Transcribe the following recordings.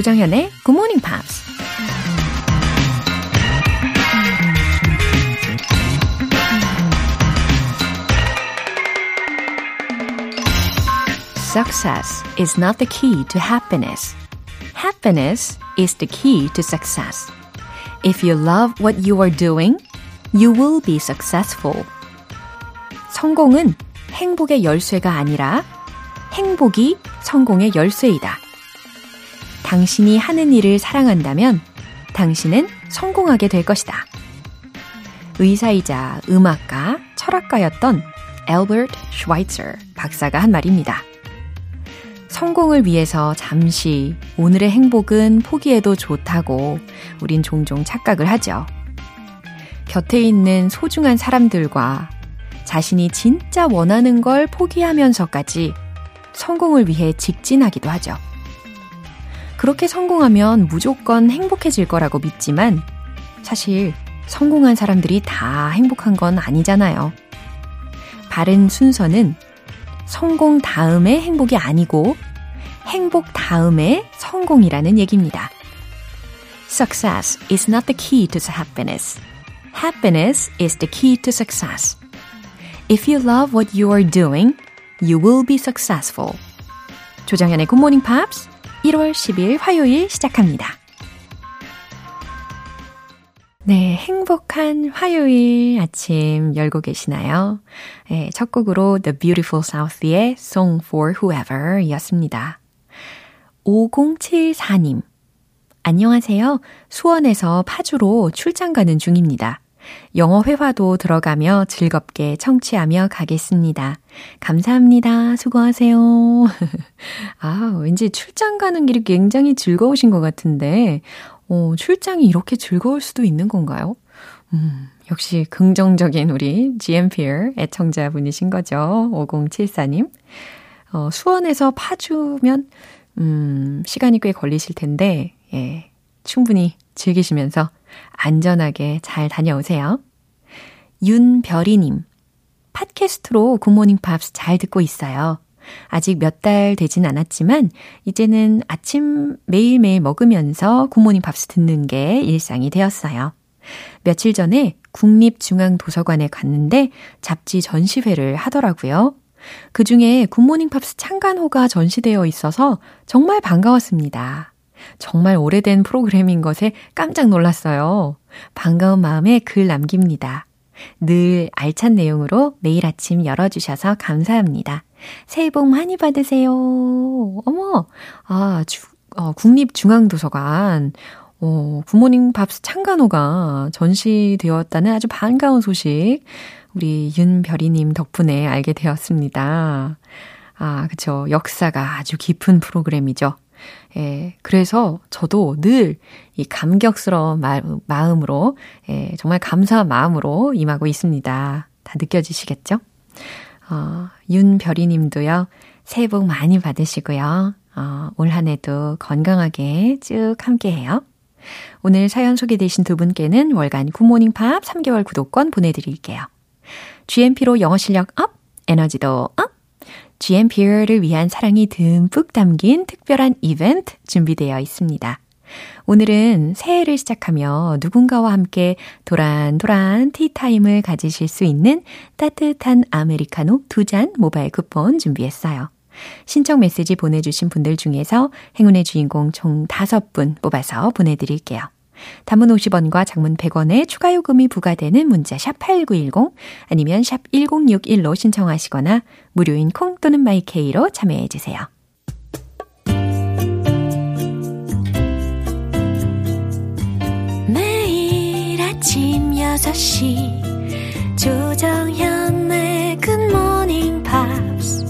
조정현의 Good Morning Pops. Success is not the key to happiness. Happiness is the key to success. If you love what you are doing, you will be successful. 성공은 행복의 열쇠가 아니라 행복이 성공의 열쇠이다. 당신이 하는 일을 사랑한다면 당신은 성공하게 될 것이다. 의사이자 음악가, 철학가였던 엘버트 슈와이처 박사가 한 말입니다. 성공을 위해서 잠시 오늘의 행복은 포기해도 좋다고 우린 종종 착각을 하죠. 곁에 있는 소중한 사람들과 자신이 진짜 원하는 걸 포기하면서까지 성공을 위해 직진하기도 하죠. 그렇게 성공하면 무조건 행복해질 거라고 믿지만 사실 성공한 사람들이 다 행복한 건 아니잖아요. 바른 순서는 성공 다음에 행복이 아니고 행복 다음에 성공이라는 얘기입니다. Success is not the key to happiness. Happiness is the key to success. If you love what you are doing, you will be successful. 조정현의 Good Morning Pops 1월 10일 화요일 시작합니다. 네, 행복한 화요일 아침 열고 계시나요? 네, 첫 곡으로 The Beautiful South의 Song for Whoever 이었습니다. 5074님. 안녕하세요. 수원에서 파주로 출장 가는 중입니다. 영어 회화도 들어가며 즐겁게 청취하며 가겠습니다. 감사합니다. 수고하세요. 아, 왠지 출장 가는 길이 굉장히 즐거우신 것 같은데, 어, 출장이 이렇게 즐거울 수도 있는 건가요? 음, 역시 긍정적인 우리 GMPR 애청자분이신 거죠. 5074님. 어, 수원에서 파주면, 음, 시간이 꽤 걸리실 텐데, 예, 충분히 즐기시면서 안전하게 잘 다녀오세요. 윤별이님, 팟캐스트로 굿모닝 팝스 잘 듣고 있어요. 아직 몇 달 되진 않았지만 이제는 아침 매일매일 먹으면서 굿모닝 팝스 듣는 게 일상이 되었어요. 며칠 전에 국립중앙도서관에 갔는데 잡지 전시회를 하더라고요. 그 중에 굿모닝 팝스 창간호가 전시되어 있어서 정말 반가웠습니다. 정말 오래된 프로그램인 것에 깜짝 놀랐어요. 반가운 마음에 글 남깁니다. 늘 알찬 내용으로 매일 아침 열어주셔서 감사합니다. 새해 복 많이 받으세요. 어머, 아, 주, 어, 국립중앙도서관, 어, 굿모닝 팝스 창간호가 전시되었다는 아주 반가운 소식, 우리 윤별이님 덕분에 알게 되었습니다. 아, 그쵸. 역사가 아주 깊은 프로그램이죠. 예, 그래서 저도 늘 이 감격스러운 마, 마음으로, 예, 정말 감사한 마음으로 임하고 있습니다. 다 느껴지시겠죠? 어, 윤별이 님도요, 새해 복 많이 받으시고요. 어, 올 한 해도 건강하게 쭉 함께 해요. 오늘 사연 소개되신 두 분께는 월간 굿모닝 팝스 3개월 구독권 보내드릴게요. GMP로 영어 실력 up, 에너지도 up! GMP를 위한 사랑이 듬뿍 담긴 특별한 이벤트 준비되어 있습니다. 오늘은 새해를 시작하며 누군가와 함께 도란도란 티타임을 가지실 수 있는 따뜻한 아메리카노 두 잔 모바일 쿠폰 준비했어요. 신청 메시지 보내주신 분들 중에서 행운의 주인공 총 5분 뽑아서 보내드릴게요. 단문 50원과 장문 100원의 추가 요금이 부과되는 문자 샵 8910 아니면 샵 1061로 신청하시거나 무료인 콩 또는 마이케이로 참여해 주세요. 매일 아침 6시 조정현의 굿모닝 팝스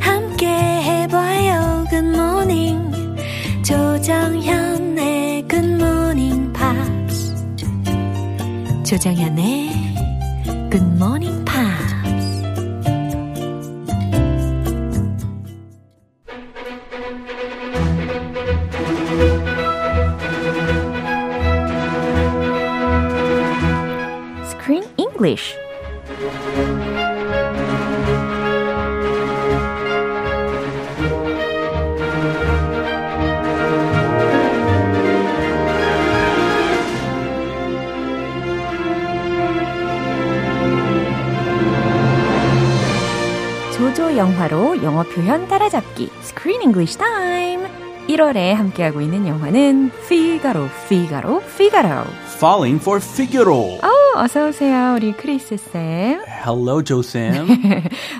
함께 해봐요 굿모닝 조정현의 굿모닝 팝스 조정현의 English. 조조 영화로 영어 표현 따라잡기 Screen English Time. 1월에 함께하고 있는 영화는 Figaro, Figaro, Figaro. Falling for Figaro. 어, 어서 오세요, 우리 크리스 쌤. Hello, Joe Sam.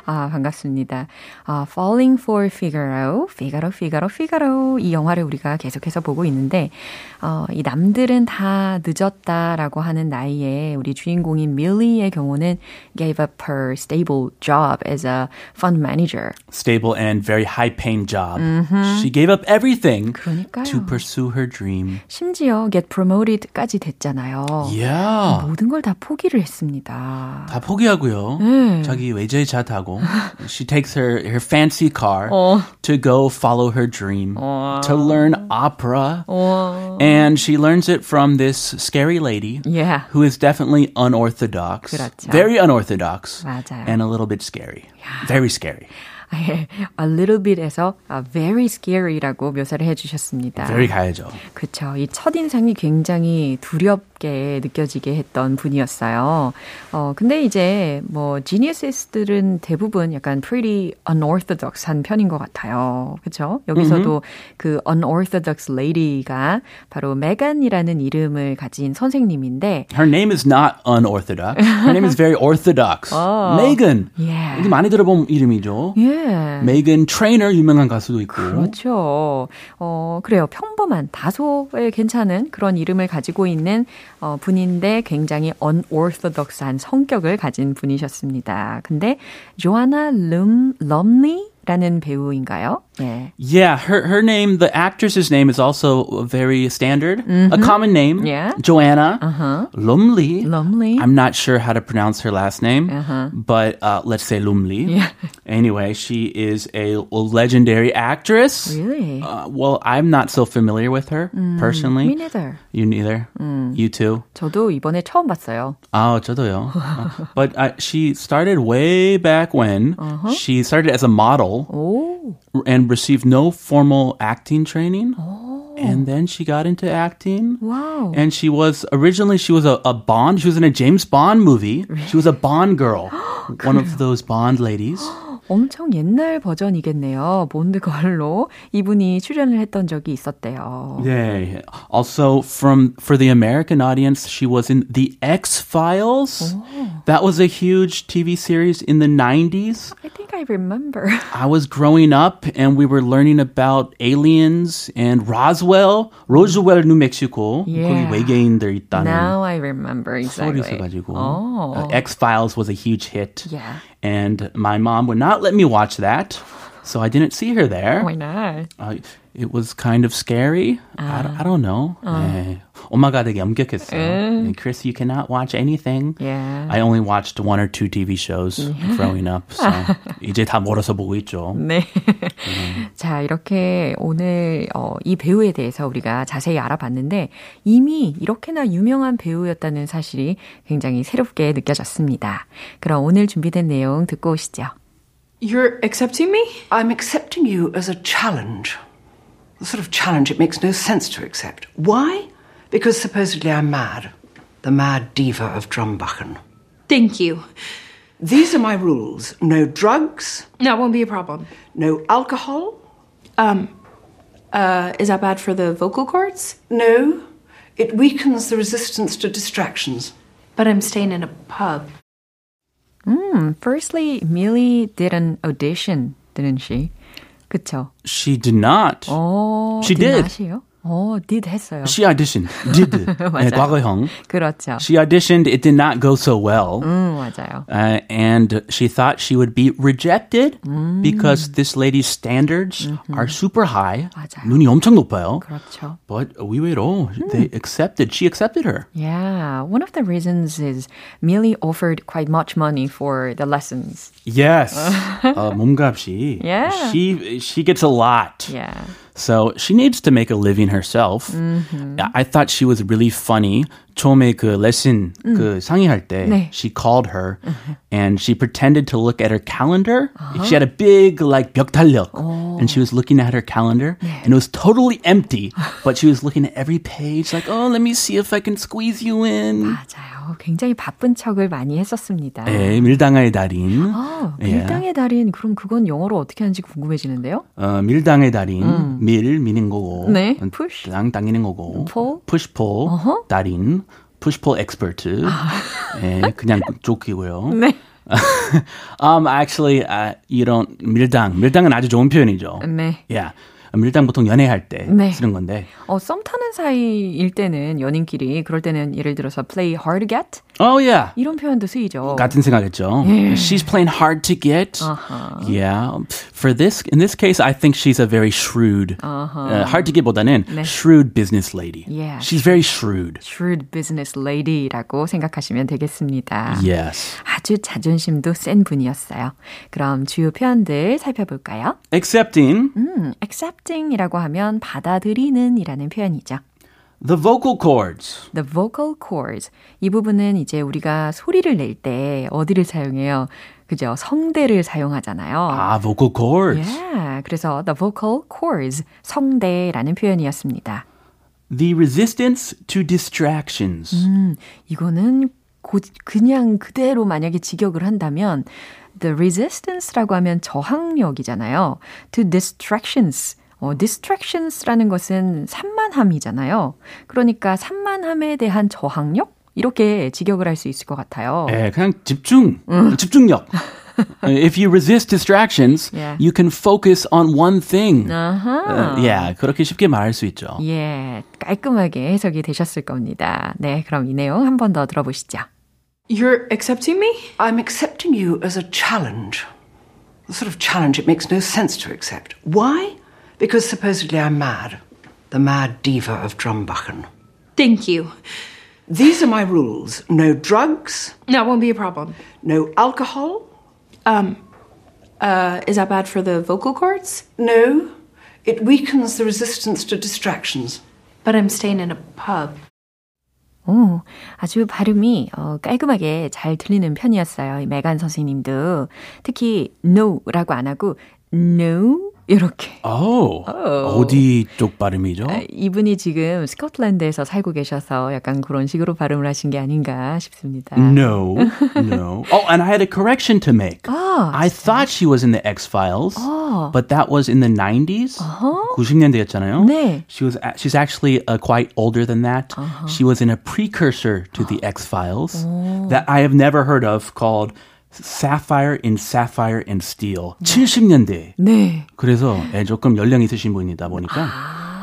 아, 반갑습니다. 아, Falling for Figaro, Figaro, Figaro, Figaro. 이 영화를 우리가 계속해서 보고 있는데, 어, 이 남들은 다 늦었다라고 하는 나이에 우리 주인공인 밀리의 경우는 gave up her stable job as a fund manager. Stable and very high-paying job. Mm-hmm. She gave up everything 그러니까요. to pursue her dream. 심지어 get promoted까지 됐잖아요. Yeah. 모든 걸다 포기를 했습니다. 다 포기하고요. 네. 자기 외제차 타고 she takes her her fancy car 어. to go follow her dream to learn opera. 어. And she learns it from this scary lady Yeah. who is definitely unorthodox. 그렇죠. Very unorthodox. 맞아요. And a little bit scary. Very scary. a little bit에서 uh, very scary라고 묘사를 해주셨습니다. Very 가야죠. 그쵸. 이 첫인상이 굉장히 두렵 게 느껴지게 했던 분이었어요. 어, 근데 이제 뭐, 지니어스들은 대부분 약간 pretty unorthodox한 편인 것 같아요. 그쵸? 여기서도 그 unorthodox lady가 바로 메간이라는 이름을 가진 선생님인데, Her name is not unorthodox. Her name is very orthodox. Megan. Yeah. 이게 많이 들어본 이름이죠. 예. Megan Trainer 유명한 가수도 있고. 그렇죠. 어, 그래요. 평범한, 다소의 괜찮은 그런 이름을 가지고 있는 어, 분인데 굉장히 unorthodox한 성격을 가진 분이셨습니다. 근데 조아나 름, 럼리 라는 배우인가요? 네. Yeah, her her name, the actress's name is also very standard, a common name. Yeah. Joanna Uh-huh. Lumley. Lumley. I'm not sure how to pronounce her last name, but uh, let's say Lumley. Yeah. Anyway, she is a legendary actress. Really? Uh, well, I'm not so familiar with her personally. Me neither. You neither. You too. 저도 이번에 처음 봤어요. 아, 저도요. Uh, but uh, she started way back when. She started as a model oh. and received no formal acting training. Oh. And then she got into acting. Wow. And she was originally she was a, a Bond. She was in a James Bond movie. She was a Bond girl, one of those Bond ladies. 엄청 옛날 버전이겠네요. 본드걸로 이분이 출연을 했던 적이 있었대요. Yeah. Also, from for the American audience, she was in The X Files. That was a huge TV series in the '90s. I think I remember. I was growing up, and we were learning about aliens and Roswell, Roswell, New Mexico. Yeah. 거기 외계인들 있다는. Now I remember 소리 exactly. 있어가지고. Oh. X Files was a huge hit. Yeah. And my mom would not let me watch that. So I didn't see her there. Why not? Uh, it was kind of scary. I, don't, I don't know. 네. 엄마가 되게 엄격했어요. Chris, you cannot watch anything. Yeah. I only watched one or two TV shows growing up. So 이제 다 멀어서 보고 있죠. 네. 자, 이렇게 오늘 어, 이 배우에 대해서 우리가 자세히 알아봤는데 이미 이렇게나 유명한 배우였다는 사실이 굉장히 새롭게 느껴졌습니다. 그럼 오늘 준비된 내용 듣고 오시죠. You're accepting me? I'm accepting you as a challenge. The sort of challenge it makes no sense to accept. Why? Because supposedly I'm mad. The mad diva of Drumbuchen. Thank you. These are my rules no drugs, That won't be a problem. no alcohol, Um, uh, is that bad for the vocal cords? no. It weakens the resistance to distractions. But I'm staying in a pub. 음, firstly, Millie did an audition, didn't she? 그쵸? She did not. 어, She did. 요 어, did 했어요. She auditioned. Did. 네, 맞아요. 과거형. 그렇죠. She auditioned. It did not go so well. 음, 맞아요. Uh, and she thought she would be rejected because this lady's standards are super high. 맞아요. 눈이 엄청 높아요. 그렇죠. But 의외로 they accepted. She accepted her. Yeah, one of the reasons is Millie offered quite much money for the lessons. Yes. uh, 몸값이. Yeah. She she gets a lot. Yeah. So she needs to make a living herself. Mm-hmm. I thought she was really funny. 처음에 그 레슨 그 상의할 때 네. she called her and she pretended to look at her calendar. She had a big like 벽달력 and she was looking at her calendar and it was totally empty, but she was looking at every page like, "Oh, let me see if I can squeeze you in." 맞아요. 어, 굉장히 바쁜 척을 많이 했었습니다. 예, 밀당의 달인. 아, 예. 밀당의 달인 그럼 그건 영어로 어떻게 하는지 궁금해지는데요. 어, 밀당의 달인. 밀 미는 거고. 음. 네, push. 당 당기는 거고. pull. push pull. 아. 달인. Push pull expert. 예, 그냥 조끼고요. 네. um, actually, uh, you don't 밀당. 밀당은 아주 좋은 표현이죠. 네. Yeah. 밀당 보통 연애할 때 네. 쓰는 건데. 어, 썸 타는 사이일 때는 연인끼리 그럴 때는 예를 들어서 play hard to get Oh yeah. 이런 표현도 쓰이죠. 같은 생각했죠. She's playing hard to get. Uh-huh. Yeah. For this, in this case, I think she's a very shrewd. Uh, hard to get보다는 네. shrewd business lady. Yeah. She's very shrewd. shrewd business lady라고 생각하시면 되겠습니다. Yes. 아주 자존심도 센 분이었어요. 그럼 주요 표현들 살펴볼까요? Accepting 음, accepting이라고 하면 받아들이는이라는 표현이죠. The vocal cords. The vocal cords. 이 부분은 이제 우리가 소리를 낼 때 어디를 사용해요? 그죠? 성대를 사용하잖아요. Ah, vocal cords. Yeah, 그래서 the vocal cords, 성대라는 표현이었습니다. The resistance to distractions. 음, 이거는 고, 그냥 그대로 만약에 직역을 한다면 the resistance라고 하면 저항력이잖아요. to distractions. 어, distractions라는 것은 산만함이잖아요. 그러니까 산만함에 대한 저항력? 이렇게 직역을 할 수 있을 것 같아요. 예, 그냥 집중, 집중력. If you resist distractions, Yeah. you can focus on one thing. 아하. 어, yeah, 그렇게 쉽게 말할 수 있죠. 예, 깔끔하게 해석이 되셨을 겁니다. 네, 그럼 이 내용 한 번 더 들어보시죠. You're accepting me? I'm accepting you as a challenge. The sort of challenge it makes no sense to accept. Why? Because supposedly I'm mad. The mad diva of Drumbachen. Thank you. These are my rules. No drugs, That won't be a problem. no alcohol, Um, uh, is that bad for the vocal cords? no. It weakens the resistance to distractions. But I'm staying in a pub. 오, 아주 발음이 어, 깔끔하게 잘 들리는 편이었어요. 이 메간 선생님도 특히 no라고 안 하고 no 이렇게. 오, 어디 쪽 발음이죠? 아, 이분이 지금 스코틀랜드에서 살고 계셔서 약간 그런 식으로 발음을 하신 게 아닌가 싶습니다. No, no. Oh, and I had a correction to make. 아, I thought she was in the X Files, but that was in the 90s. 90년대였잖아요. 네. She was. a- She's actually uh, quite older than that. She was in a precursor to the X Files that I have never heard of called Sapphire in Sapphire and Steel. 70년대. 네. 그래서 예, 조금 연령 있으신 분이다 보니까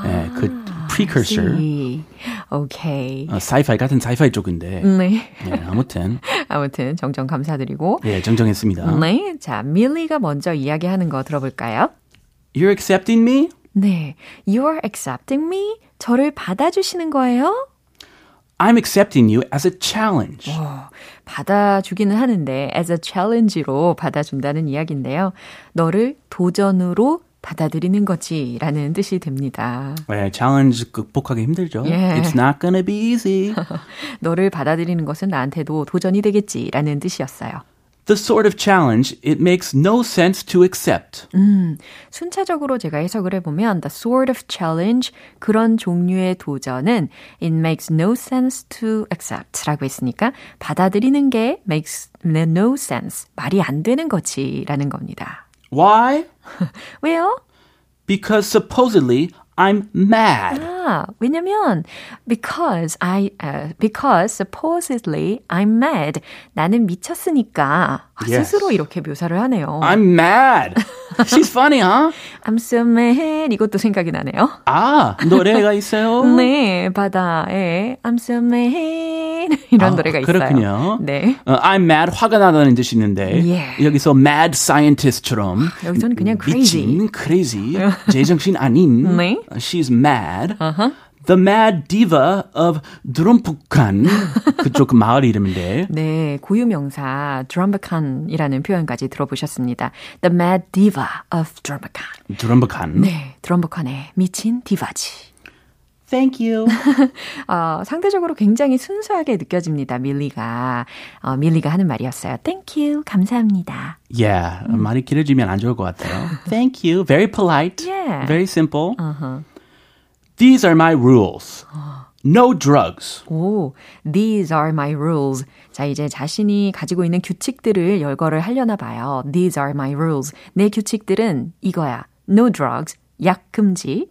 예, 그 precursor. 이, 오케이. 어, sci-fi 같은 sci-fi 쪽인데 네. 예, 아무튼 아무튼 정정 감사드리고. 예 정정했습니다. 네. 자, 밀리가 먼저 이야기하는 거 들어볼까요? You're accepting me? 네. You're accepting me? 저를 받아주시는 거예요? I'm accepting you as a challenge. 어, 받아주기는 하는데 as a challenge로 받아준다는 이야기인데요. 너를 도전으로 받아들이는 거지라는 뜻이 됩니다. 예, challenge 극복하기 힘들죠. 예. It's not gonna be easy. 너를 받아들이는 것은 나한테도 도전이 되겠지라는 뜻이었어요. The sort of challenge it makes no sense to accept. 순차적으로 제가 해석을 해보면 the sort of challenge 그런 종류의 도전은 it makes no sense to accept라고 했으니까 받아들이는 게 makes no sense 말이 안 되는 거지라는 겁니다. Why? 왜요? Because supposedly I'm mad. 아, 왜냐면 because I uh, because supposedly I'm mad. 나는 미쳤으니까 아, Yes. 스스로 이렇게 묘사를 하네요. I'm mad. She's funny, huh? I'm so mad. 이것도 생각이 나네요. 아, 노래가 있어요? 네, 바다에 I'm so mad 이런 아, 노래가 있어요. 그렇군요. 네. 어, I'm mad, 화가 나다는 뜻이 있는데 예. 여기서 mad scientist처럼 여기서는 그냥 crazy. 미친, crazy, 제정신 아닌 네. She's mad. The mad diva of 드럼북한 그쪽 마을 이름인데 네, 고유명사 드럼바칸이라는 표현까지 들어보셨습니다. The Mad Diva of 드럼바칸. 드럼북한. 네, 드럼바칸의 미친 디바지. Thank you. 어, 상대적으로 굉장히 순수하게 느껴집니다, 밀리가. 어, 밀리가 하는 말이었어요. Thank you, 감사합니다. Yeah, 말이 길어지면 안 좋을 것 같아요. Thank you. Very polite. Yeah. Very simple. These are my rules. No drugs. 오, these are my rules. 자, 이제 자신이 가지고 있는 규칙들을 열거를 하려나 봐요. These are my rules. 내 규칙들은 이거야. No drugs. 약 금지.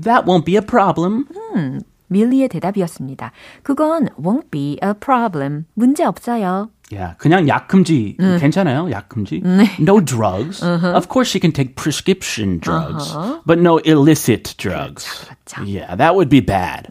That won't be a problem. 음, 밀리의 대답이었습니다. 그건 won't be a problem. 문제 없어요. Yeah, 그냥 약 금지 괜찮아요? 약 금지? No drugs. Of course she can take prescription drugs, but no illicit drugs. 그렇죠. Yeah, that would be bad.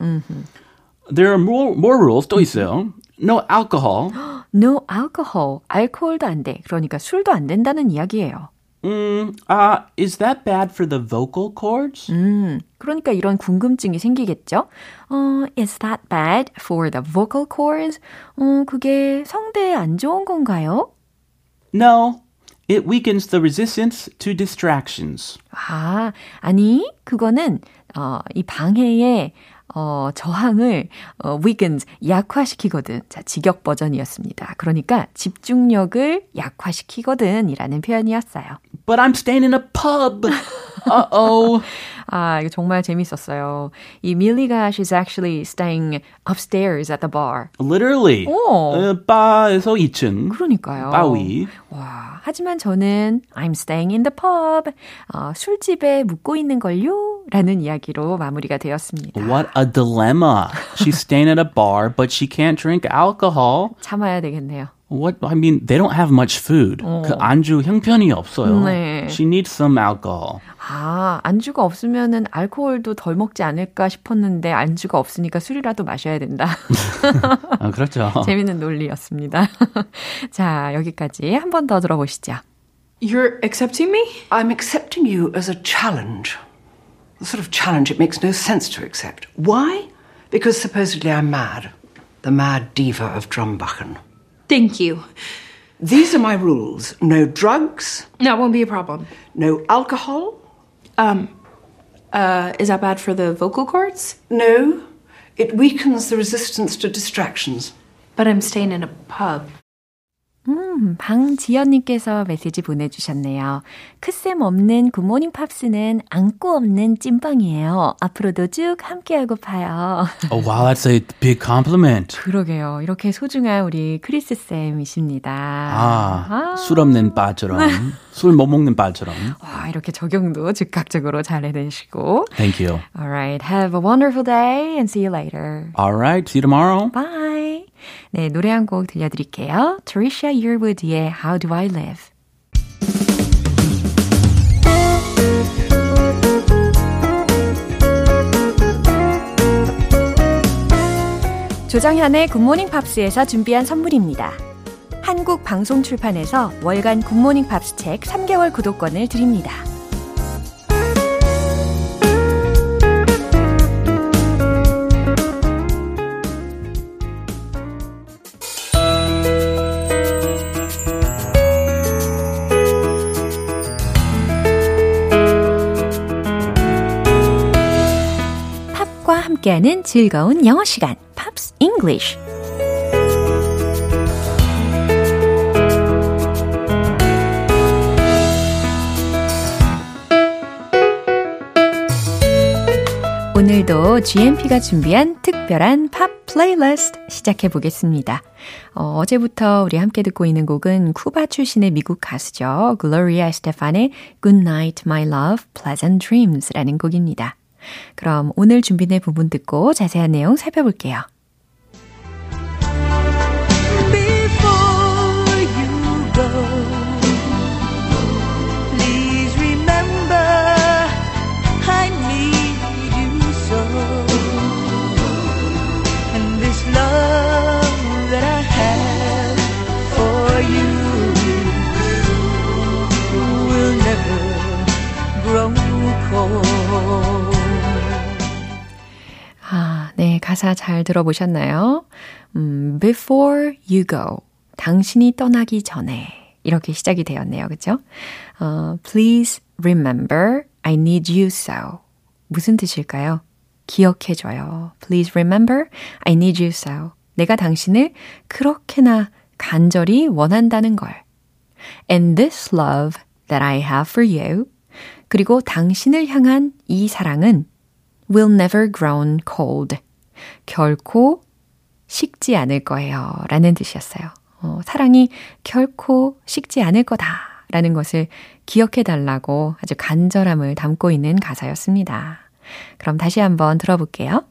There are more more rules 또 있어요. No alcohol. No alcohol. 알코올도 안 돼. 그러니까 술도 안 된다는 이야기예요. Mm, uh, is that bad for the vocal cords? 음, 그러니까 이런 궁금증이 생기겠죠? 어, is that bad for the vocal cords? 어, 그게 성대에 안 좋은 건가요? No. It weakens the resistance to distractions. 아, 아니, 그거는, 어, 이 방해의, 어, 저항을, 어, weakens, 약화시키거든. 자, 직역 버전이었습니다. 그러니까 집중력을 약화시키거든. 이라는 표현이었어요. But I'm staying in a pub. Uh-oh. 아, 이거 정말 재밌었어요. 이 밀리가 she's actually staying upstairs at the bar. Literally. 오. 어, 바에서 2층. 그러니까요. 바 위. 와, 하지만 저는 I'm staying in the pub. 어, 술집에 묵고 있는 걸요. 라는 이야기로 마무리가 되었습니다. What a dilemma. She's staying at a bar, but she can't drink alcohol. 참아야 되겠네요. What I mean, they don't have much food. 그 안주 형편이 없어요. 네. She needs some alcohol. 아, 안주가 없으면은 알코올도 덜 먹지 않을까 싶었는데 안주가 없으니까 술이라도 마셔야 된다. 아, 그렇죠. 재밌는 논리였습니다. 자, 여기까지 한 번 더 들어보시죠. You're accepting me? I'm accepting you as a challenge. The sort of challenge it makes no sense to accept. Why? Because supposedly I'm mad. The mad diva of Drumbachen. Thank you. These are my rules. No drugs, That won't be a problem. no alcohol, Um, uh, is that bad for the vocal cords? no. It weakens the resistance to distractions. But I'm staying in a pub. 음, 방지연님께서 메시지 보내주셨네요. 크쌤 없는 굿모닝 팝스는 안고 없는 찐빵이에요. 앞으로도 쭉 함께하고 봐요. Oh, wow, that's a big compliment. 그러게요. 이렇게 소중한 우리 크리스 쌤이십니다. 아, 술 없는 바처럼. 술 못 먹는 바처럼. 와, 이렇게 적용도 즉각적으로 잘 해내시고. Thank you. Alright, have a wonderful day and see you later. All right, see you tomorrow. Bye. 네, 노래 한 곡 들려드릴게요. Trisha Yearwood의 How Do I Live. 조정현의 굿모닝 팝스에서 준비한 선물입니다. 한국 방송 출판에서 월간 굿모닝 팝스 책 3개월 구독권을 드립니다. 함께하는 즐거운 영어 시간, Pops English. 오늘도 GMP가 준비한 특별한 팝 플레이리스트 시작해 보겠습니다. 어, 어제부터 우리 함께 듣고 있는 곡은 쿠바 출신의 미국 가수죠. 글로리아 에스테판의 Good Night My Love, Pleasant Dreams라는 곡입니다. 그럼 오늘 준비된 부분 듣고 자세한 내용 살펴볼게요. 가사 잘 들어보셨나요? 음, before you go. 당신이 떠나기 전에. 이렇게 시작이 되었네요. 그죠? 어, please remember I need you so. 무슨 뜻일까요? 기억해줘요. Please remember I need you so. 내가 당신을 그렇게나 간절히 원한다는 걸. And this love that I have for you. 그리고 당신을 향한 이 사랑은 will never grow cold. 결코 식지 않을 거예요. 라는 뜻이었어요. 어, 사랑이 결코 식지 않을 거다. 라는 것을 기억해 달라고 아주 간절함을 담고 있는 가사였습니다. 그럼 다시 한번 들어볼게요.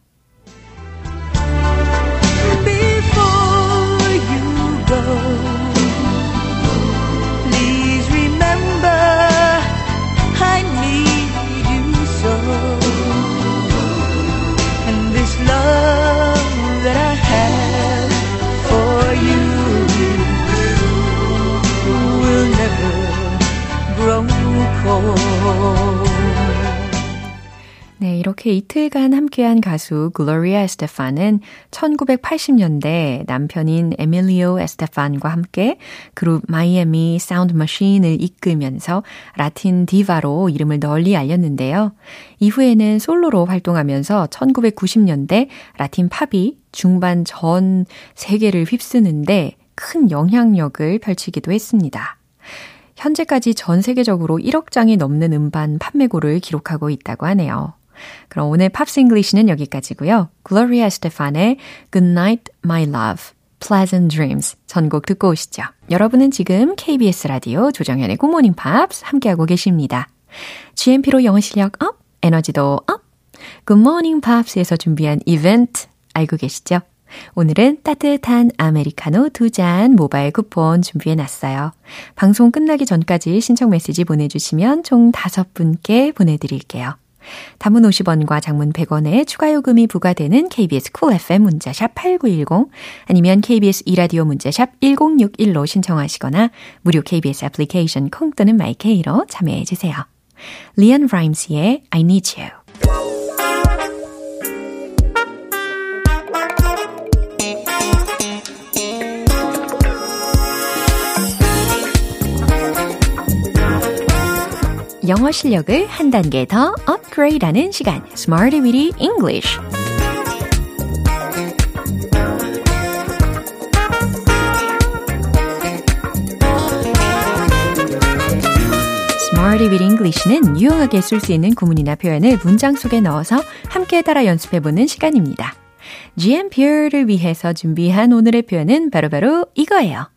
이렇게 이틀간 함께한 가수 글로리아 에스테판은 1980년대 남편인 에밀리오 에스테판과 함께 그룹 마이애미 사운드 머신을 이끌면서 라틴 디바로 이름을 널리 알렸는데요. 이후에는 솔로로 활동하면서 1990년대 라틴 팝이 중반 전 세계를 휩쓰는데 큰 영향력을 펼치기도 했습니다. 현재까지 전 세계적으로 1억 장이 넘는 음반 판매고를 기록하고 있다고 하네요. 그럼 오늘 Pops English는 여기까지고요. 글로리아 에스테판의 Good Night My Love, Pleasant Dreams 전곡 듣고 오시죠. 여러분은 지금 KBS 라디오 조정현의 Good Morning Pops 함께하고 계십니다. GMP로 영어 실력 up, 에너지도 up. Good Morning Pops에서 준비한 이벤트 알고 계시죠? 오늘은 따뜻한 아메리카노 두 잔 모바일 쿠폰 준비해 놨어요. 방송 끝나기 전까지 신청 메시지 보내주시면 총 다섯 분께 보내드릴게요. 단문 50원과 장문 100원의 추가 요금이 부과되는 KBS 쿨 FM 문자샵 8910 아니면 KBS 이라디오 문자샵 1061로 신청하시거나 무료 KBS 애플리케이션 콩 또는 마이케이로 참여해 주세요. 리앤 라임스의 I Need You 영어 실력을 한 단계 더 업그레이드하는 시간, Smarty Weedy English. Smarty with English는 유용하게 쓸 수 있는 구문이나 표현을 문장 속에 넣어서 함께 따라 연습해보는 시간입니다. GMP를 위해서 준비한 오늘의 표현은 바로바로 바로 이거예요.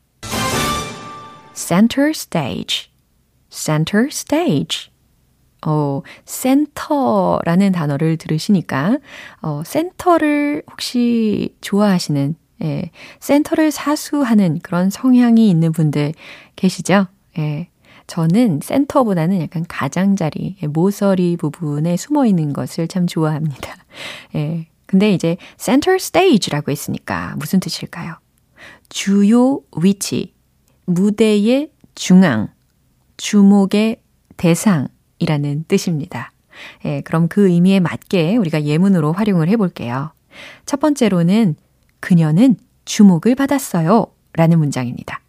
Center Stage. Center stage. 어, 센터라는 단어를 들으시니까, 어, 센터를 혹시 좋아하시는, 예, 센터를 사수하는 그런 성향이 있는 분들 계시죠? 예. 저는 센터보다는 약간 가장자리, 예, 모서리 부분에 숨어 있는 것을 참 좋아합니다. 예. 근데 이제 center stage라고 했으니까 무슨 뜻일까요? 주요 위치, 무대의 중앙, 주목의 대상이라는 뜻입니다. 예, 그럼 그 의미에 맞게 우리가 예문으로 활용을 해볼게요. 첫 번째로는 그녀는 주목을 받았어요. 라는 문장입니다.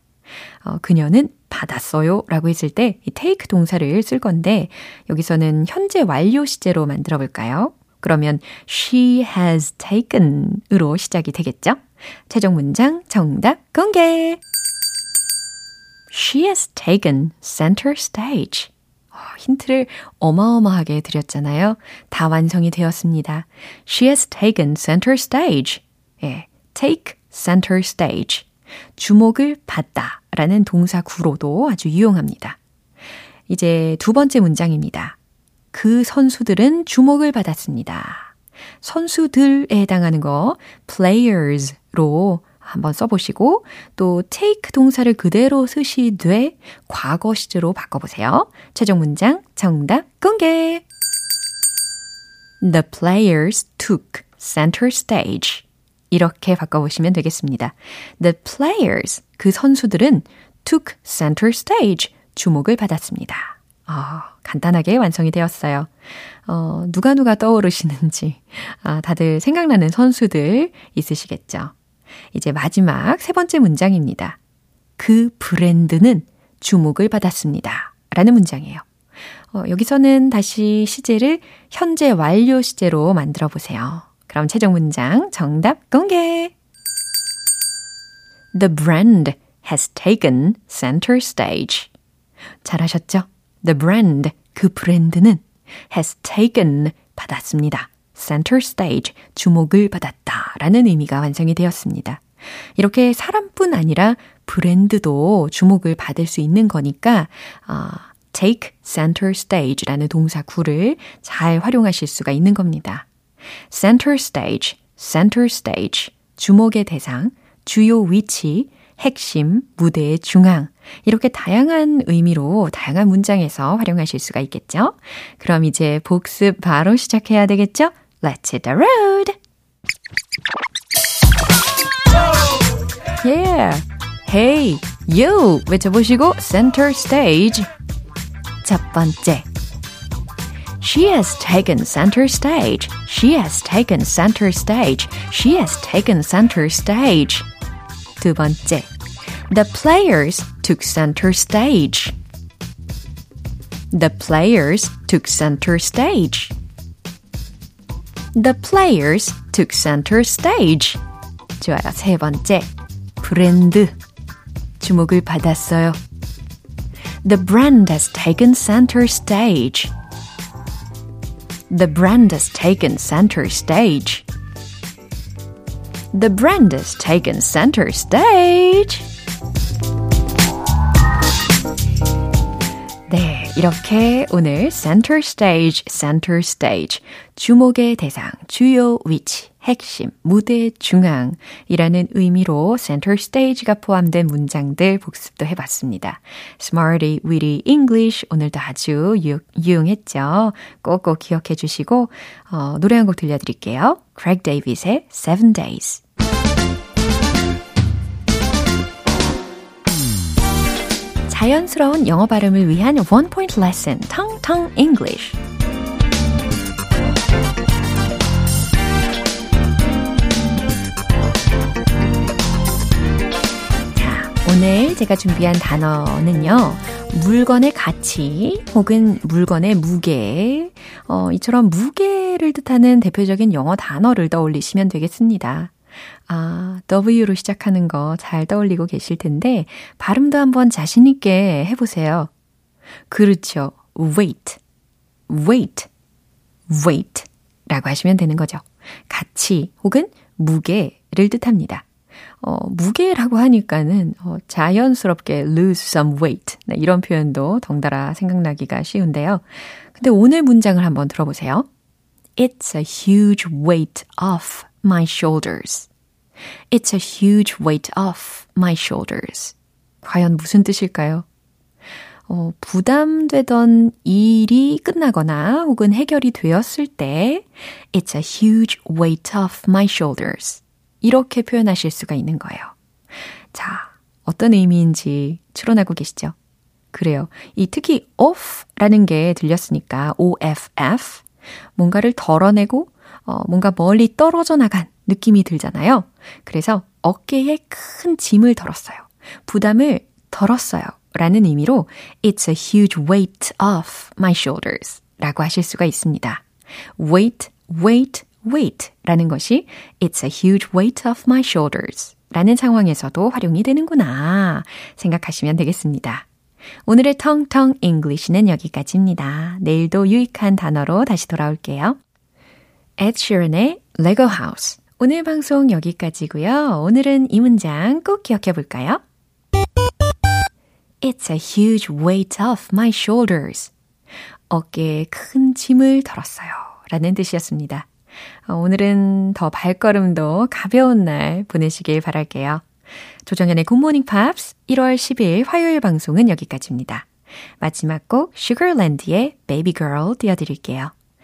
어, 그녀는 받았어요. 라고 했을 때 이 take 동사를 쓸 건데 여기서는 현재 완료 시제로 만들어 볼까요? 그러면 she has taken 으로 시작이 되겠죠? 최종 문장 정답 공개! She has taken center stage. 힌트를 어마어마하게 드렸잖아요. 다 완성이 되었습니다. She has taken center stage. 예, take center stage. 주목을 받다 라는 동사 구로도 아주 유용합니다. 이제 두 번째 문장입니다. 그 선수들은 주목을 받았습니다. 선수들에 해당하는 거 players로 한번 써보시고 또 take 동사를 그대로 쓰시되 과거 시제로 바꿔보세요. 최종 문장 정답 공개! The players took center stage. 이렇게 바꿔보시면 되겠습니다. The players, 그 선수들은 took center stage, 주목을 받았습니다. 아, 간단하게 완성이 되었어요. 어, 누가 누가 떠오르시는지, 아, 다들 생각나는 선수들 있으시겠죠? 이제 마지막 세 번째 문장입니다. 그 브랜드는 주목을 받았습니다. 라는 문장이에요. 어, 여기서는 다시 시제를 현재 완료 시제로 만들어 보세요. 그럼 최종 문장 정답 공개! The brand has taken center stage. 잘하셨죠? The brand, 그 브랜드는 has taken, 받았습니다. Center stage, 주목을 받았다 라는 의미가 완성이 되었습니다. 이렇게 사람뿐 아니라 브랜드도 주목을 받을 수 있는 거니까, 어, take center stage라는 동사 구를 잘 활용하실 수가 있는 겁니다. center stage, center stage, 주목의 대상, 주요 위치, 핵심, 무대의 중앙. 이렇게 다양한 의미로 다양한 문장에서 활용하실 수가 있겠죠? 그럼 이제 복습 바로 시작해야 되겠죠? Let's hit the road! Yeah! Hey, you! 외쳐보시고 center stage. 첫 번째. She has taken center stage. She has taken center stage. She has taken center stage. 두 번째. The players took center stage. The players took center stage. The players took center stage. 좋아요. 세 번째. 브랜드. 주목을 받았어요. The brand has taken center stage. The brand has taken center stage. The brand has taken center stage. 네, 이렇게 오늘 center stage, center stage, 주목의 대상, 주요 위치, 핵심, 무대 중앙이라는 의미로 center stage가 포함된 문장들 복습도 해봤습니다. Smarty, witty English 오늘도 아주 유, 유용했죠. 꼭꼭 기억해 주시고 어, 노래 한 곡 들려드릴게요. Craig David의 Seven Days. 자연스러운 영어 발음을 위한 원 포인트 레슨, 텅텅 English. 자, 오늘 제가 준비한 단어는요. 물건의 가치 혹은 물건의 무게, 어, 이처럼 무게를 뜻하는 대표적인 영어 단어를 떠올리시면 되겠습니다. 아, W로 시작하는 거 잘 떠올리고 계실 텐데, 발음도 한번 자신있게 해보세요. 그렇죠. weight, weight, weight 라고 하시면 되는 거죠. 가치 혹은 무게를 뜻합니다. 어, 무게라고 하니까는 어, 자연스럽게 lose some weight 네, 이런 표현도 덩달아 생각나기가 쉬운데요. 근데 오늘 문장을 한번 들어보세요. It's a huge weight off my shoulders. It's a huge weight off my shoulders. 과연 무슨 뜻일까요? 어, 부담되던 일이 끝나거나 혹은 해결이 되었을 때 It's a huge weight off my shoulders. 이렇게 표현하실 수가 있는 거예요. 자, 어떤 의미인지 추론하고 계시죠? 그래요. 이 특히 off라는 게 들렸으니까 OFF 뭔가를 덜어내고 어, 뭔가 멀리 떨어져 나간 느낌이 들잖아요. 그래서 어깨에 큰 짐을 덜었어요. 부담을 덜었어요. 라는 의미로 It's a huge weight off my shoulders 라고 하실 수가 있습니다. weight, weight, weight 라는 것이 It's a huge weight off my shoulders 라는 상황에서도 활용이 되는구나 생각하시면 되겠습니다. 오늘의 텅텅 English는 여기까지입니다. 내일도 유익한 단어로 다시 돌아올게요. Ed Sheeran의 Lego House. 오늘 방송 여기까지고요. 오늘은 이 문장 꼭 기억해 볼까요? It's a huge weight off my shoulders. 어깨에 큰 짐을 덜었어요. 라는 뜻이었습니다. 오늘은 더 발걸음도 가벼운 날 보내시길 바랄게요. 조정현의 굿모닝 팝스 1월 10일 화요일 방송은 여기까지입니다. 마지막 곡 슈거랜드의 Baby Girl 띄워드릴게요.